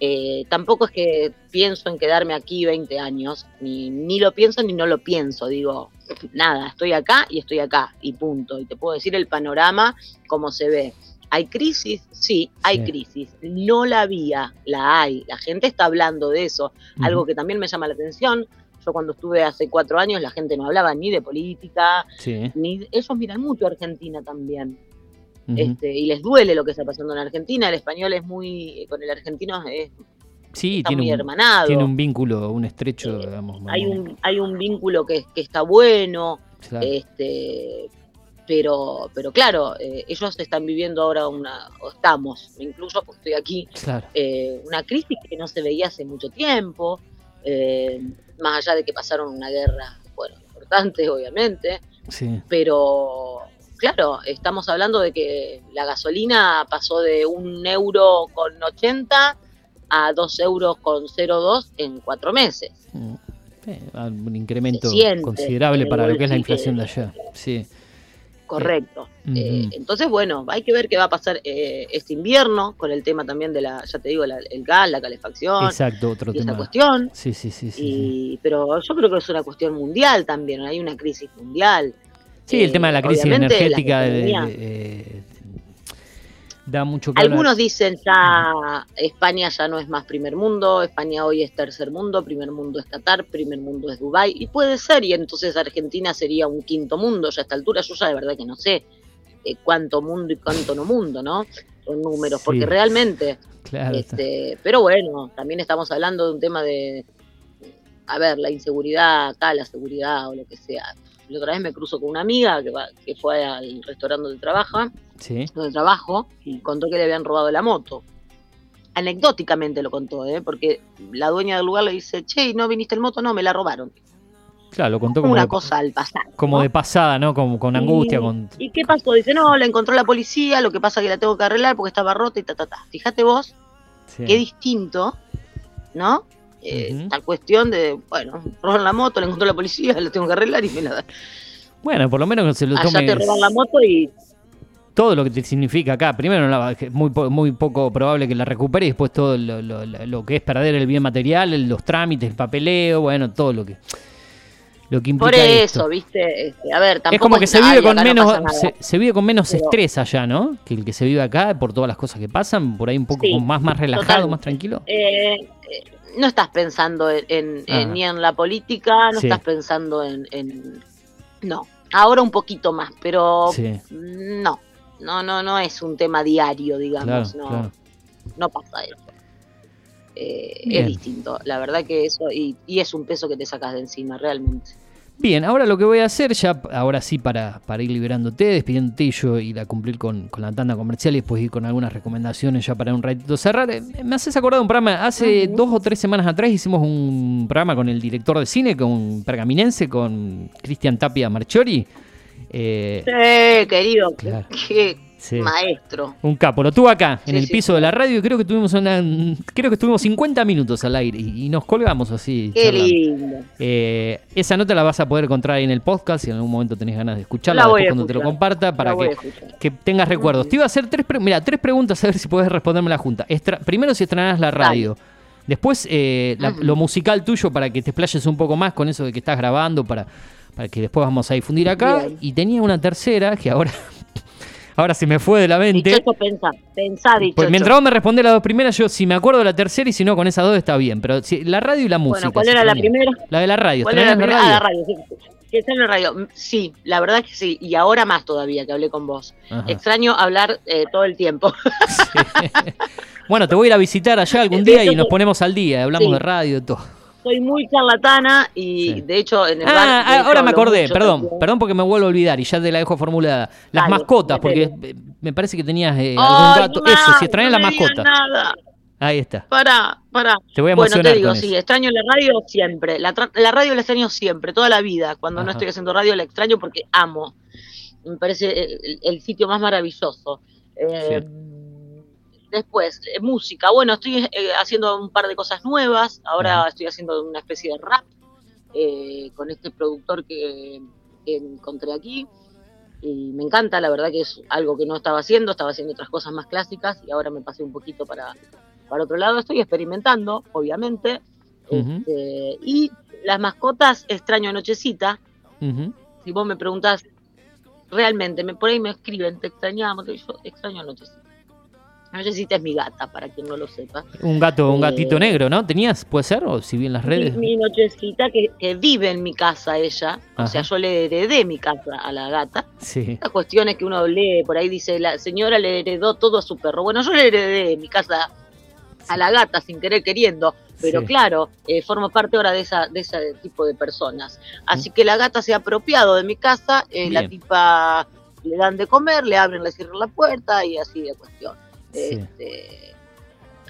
Eh, tampoco es que pienso en quedarme aquí 20 años, ni, ni lo pienso ni no lo pienso, digo, nada, estoy acá y estoy acá, y punto. Y te puedo decir el panorama, cómo se ve. ¿Hay crisis? Sí, hay Sí. crisis. No la había, la hay. La gente está hablando de eso. Algo que también me llama la atención. Yo cuando estuve hace cuatro años, la gente no hablaba ni de política, Sí. ni ellos miran mucho a Argentina también. Este, y les duele lo que está pasando en Argentina. El español es muy, con el argentino es Sí, está tiene muy un, hermanado. tiene un vínculo, un estrecho, Eh, digamos. hay un hay un vínculo que, que está bueno claro. este pero pero claro eh, ellos están viviendo ahora una o estamos me incluyo porque estoy aquí claro. eh, una crisis que no se veía hace mucho tiempo eh, más allá de que pasaron una guerra bueno importante obviamente Sí. pero claro estamos hablando de que la gasolina pasó de un euro con 80 a dos euros con 0,2 en cuatro meses Mm. Sí, un incremento considerable para lo que es la inflación de allá. Sí. Correcto. Ujú. Eh, entonces, bueno, hay que ver qué va a pasar eh, este invierno con el tema también de la, ya te digo, la- el gas, la calefacción Exacto, otro y esa tema. cuestión. Sí, sí, sí, sí. sí. Y, pero yo creo que es una cuestión mundial también, hay una crisis mundial. Sí, el tema de la crisis la energética de- eh, da mucho que hablar. Algunos dicen ya España ya no es más primer mundo, España hoy es tercer mundo, primer mundo es Qatar, primer mundo es Dubái, y puede ser, y entonces Argentina sería un quinto mundo, ya a esta altura yo ya de verdad que no sé eh, cuánto mundo y cuánto no mundo, ¿no? Son números, Sí. porque realmente, Claro, este, pero bueno, también estamos hablando de un tema de, a ver, la inseguridad acá, la seguridad o lo que sea. La otra vez me cruzo con una amiga que, va, que fue al restaurante donde trabaja, sí. donde trabajo y contó que le habían robado la moto. Anecdóticamente lo contó, ¿eh? porque la dueña del lugar le dice, che, ¿y ¿no viniste en moto? No, me la robaron. Claro, lo contó Como como, una de, cosa al pasar. como ¿no? de pasada, ¿no? Como, con angustia, Y- con... ¿Y qué pasó? Dice, no, la encontró la policía, lo que pasa es que la tengo que arreglar porque estaba rota y ta, ta, ta. Fíjate vos, sí. qué distinto, ¿no? Eh. Tal cuestión de, bueno, roban la moto, la encontró la policía, [laughs] la tengo que arreglar y me la da. Bueno, por lo menos que se lo Allá te roban la moto y todo lo que te significa acá. Primero, es muy, muy poco probable que la recupere y después todo lo, lo- lo- que es perder el bien material, los trámites, el papeleo, bueno, todo lo que, lo que implica por eso, esto. ¿viste? Este, a ver, tampoco Es como que se vive con no menos se, se vive con menos estrés allá, ¿no? Que el que se vive acá por todas las cosas que pasan, por ahí un poco Sí, más más relajado, más tranquilo. Eh, eh, no estás pensando en, en- en- Ah. ni en la política, no Sí. estás pensando en, en- No, ahora un poquito más, pero Sí, no, no, no, no es un tema diario, claro, digamos, no, claro. no pasa eso. Eh, es distinto. La verdad que eso, y, y es un peso que te sacas de encima, realmente. Bien, ahora lo que voy a hacer, ya ahora sí para, para ir liberándote, despidiéndote y yo ir a cumplir con, con la tanda comercial y después ir con algunas recomendaciones ya para un ratito cerrar. eh, Me haces acordar de un programa, hace dos o tres semanas atrás hicimos un programa con el director de cine, con Pergaminense, con Cristian Tapia Marchiori. Eh, Sí, querido, Claro. qué Sí. maestro. Un capo, lo tuve acá, en el sí. piso de la radio, y creo que tuvimos una, creo que estuvimos 50 minutos al aire y, y nos colgamos así. Qué charlando. lindo. Eh, esa nota la vas a poder encontrar ahí en el podcast si en algún momento tenés ganas de escucharla, La voy después a cuando te lo comparta, para que, que tengas recuerdos. Te iba a hacer tres, mira, tres preguntas a ver si podés responderme la junta. Estra- primero si estrenás la radio. Después eh, la- Ujú. lo musical tuyo para que te explayes un poco más con eso de que estás grabando para, para que después vamos a difundir acá. Bien. Y tenía una tercera que ahora, ahora se me fue de la mente. Dichocho, pensá, pensá, dichocho. Pues mientras vos me respondés las dos primeras, yo si me acuerdo de la tercera y si no con esas dos está bien. Pero si, la radio y la música. Bueno, ¿cuál era la primera? La de la radio. ¿Cuál era la ¿extrañás primera? Ah, la radio. sí. Está en la radio. Mm, Sí, la verdad que sí. Y ahora más todavía que hablé con vos. Ajá. Extraño hablar eh, todo el tiempo. [laughs] Bueno, te voy a ir a visitar allá algún día y nos sí. ponemos al día, hablamos Sí. de radio y todo. Soy muy charlatana y Sí. de hecho en el Ah, bar. ah, hecho, ahora me acordé, mucho perdón, también. perdón porque me vuelvo a olvidar y ya te la dejo formulada. Las Dale, mascotas, porque me parece que tenías eh, algún no, Eso, si extrañas no la me digas mascota. Nada. Ahí está. Pará, pará. Te voy a Bueno, emocionar te digo, sí, eso. extraño la radio siempre. La, tra- la radio la extraño siempre, toda la vida. Cuando no Ajá. estoy haciendo radio la extraño porque amo. Me parece el, el sitio más maravilloso. Eh, Después, eh, música. Bueno, estoy eh, haciendo un par de cosas nuevas. Ahora estoy haciendo una especie de rap eh, con este productor que, que encontré aquí. Y me encanta, la verdad que es algo que no estaba haciendo. Estaba haciendo otras cosas más clásicas y ahora me pasé un poquito para, para otro lado. Estoy experimentando, obviamente. Este, y las mascotas, extraño Nochecita. Si vos me preguntás, realmente, me, por ahí me escriben, te extrañamos. Yo extraño Nochecita. Nochecita es mi gata, para quien no lo sepa. Un gato, un Eh, gatito negro, ¿no? ¿Tenías? ¿Puede ser? O si vi en las redes. Mi, mi Nochecita, que, que vive en mi casa ella. Ajá. O sea, yo le heredé mi casa a la gata. Sí. Las cuestiones que uno lee, por ahí dice, la señora le heredó todo a su perro. Bueno, yo le heredé mi casa a la gata sin querer queriendo, pero Sí. claro, eh, formo parte ahora de, esa, de ese tipo de personas. Así que la gata se ha apropiado de mi casa, eh, la Bien. tipa le dan de comer, le abren, le cierran la puerta y así de cuestión. Sí. Este,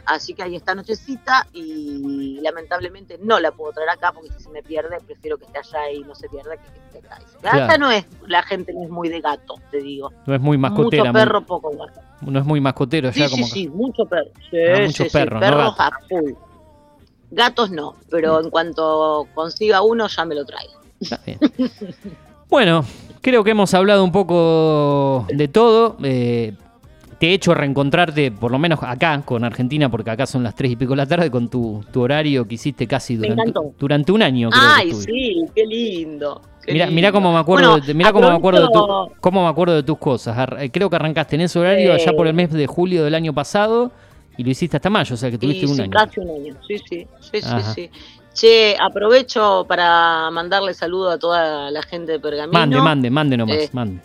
así que ahí está Nochecita y lamentablemente no la puedo traer acá porque si se me pierde prefiero que esté allá y no se pierda que que esté acá. La Claro. gata no es, la gente no es muy de gato, te digo. No es muy mascotera. mucho muy- perro, poco gato. no es muy mascotero Sí, ya sí, como. sí, mucho perro. Sí, Ah, sí, muchos sí, perros, no perros gatos. a full. Gatos no, pero en cuanto consiga uno ya me lo traigo. Está bien. Bueno, creo que hemos hablado un poco de todo. eh, te he hecho reencontrarte, por lo menos acá, con Argentina, porque acá son las tres y pico de la tarde, con tu, tu horario que hiciste casi durante, un año. Creo Ay, sí, qué lindo. qué Mirá, lindo. mirá cómo me acuerdo, Bueno, de, mirá cómo me acuerdo de tu- cómo me acuerdo de tus cosas. Eh, Creo que arrancaste en ese horario allá por el mes de julio del año pasado y lo hiciste hasta mayo, o sea que tuviste un sí, año. casi un año. Sí, sí, sí, Ajá. sí. Che, aprovecho para mandarle saludo a toda la gente de Pergamino. Mande, mande, mande nomás, Este, mande.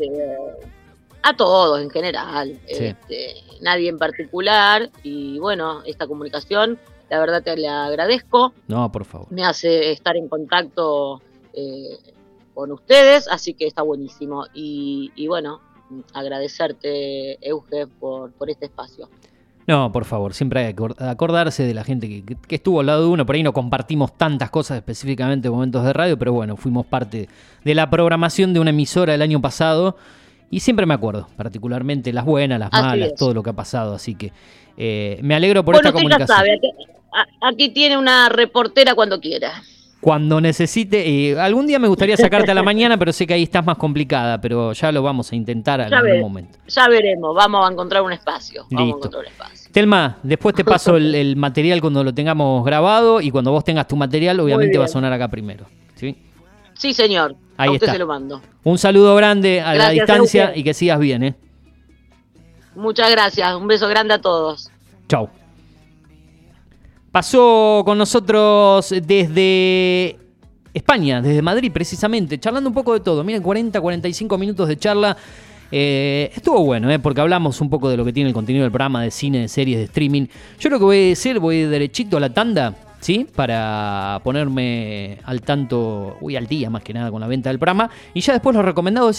A todos en general, Sí. este, nadie en particular. Y bueno, esta comunicación, la verdad te la agradezco. No, por favor. Me hace estar en contacto eh, con ustedes, así que está buenísimo. Y, y bueno, agradecerte, Euge, por, por este espacio. No, por favor, siempre hay que acor- acordarse de la gente que, que- que estuvo al lado de uno. Por ahí no compartimos tantas cosas específicamente en momentos de radio, pero bueno, fuimos parte de la programación de una emisora el año pasado y siempre me acuerdo, particularmente las buenas, las Así malas, es. todo lo que ha pasado. Así que eh, me alegro por bueno, esta ya comunicación. sabe, aquí, tiene una reportera cuando quiera. Cuando necesite, eh, algún día me gustaría sacarte a la mañana, pero sé que ahí estás más complicada, pero ya lo vamos a intentar en algún momento. Ya veremos, vamos a encontrar un espacio. Vamos Listo. a encontrar un espacio. Telma, después te paso el, el [laughs] material cuando lo tengamos grabado y cuando vos tengas tu material, obviamente va a sonar acá primero. ¿sí? Sí, señor. Ahí a usted está. se lo mando. Un saludo grande a la distancia y que sigas bien, ¿eh? Muchas gracias. Un beso grande a todos. Chau. Pasó con nosotros desde España, desde Madrid precisamente, charlando un poco de todo. Miren, 40, 45 minutos de charla Eh, estuvo bueno, ¿eh? porque hablamos un poco de lo que tiene el contenido del programa, de cine, de series, de streaming. Yo lo que voy a decir, voy derechito a la tanda, ¿sí? Para ponerme al tanto, uy, al día más que nada con la venta del programa. Y ya después los recomendados de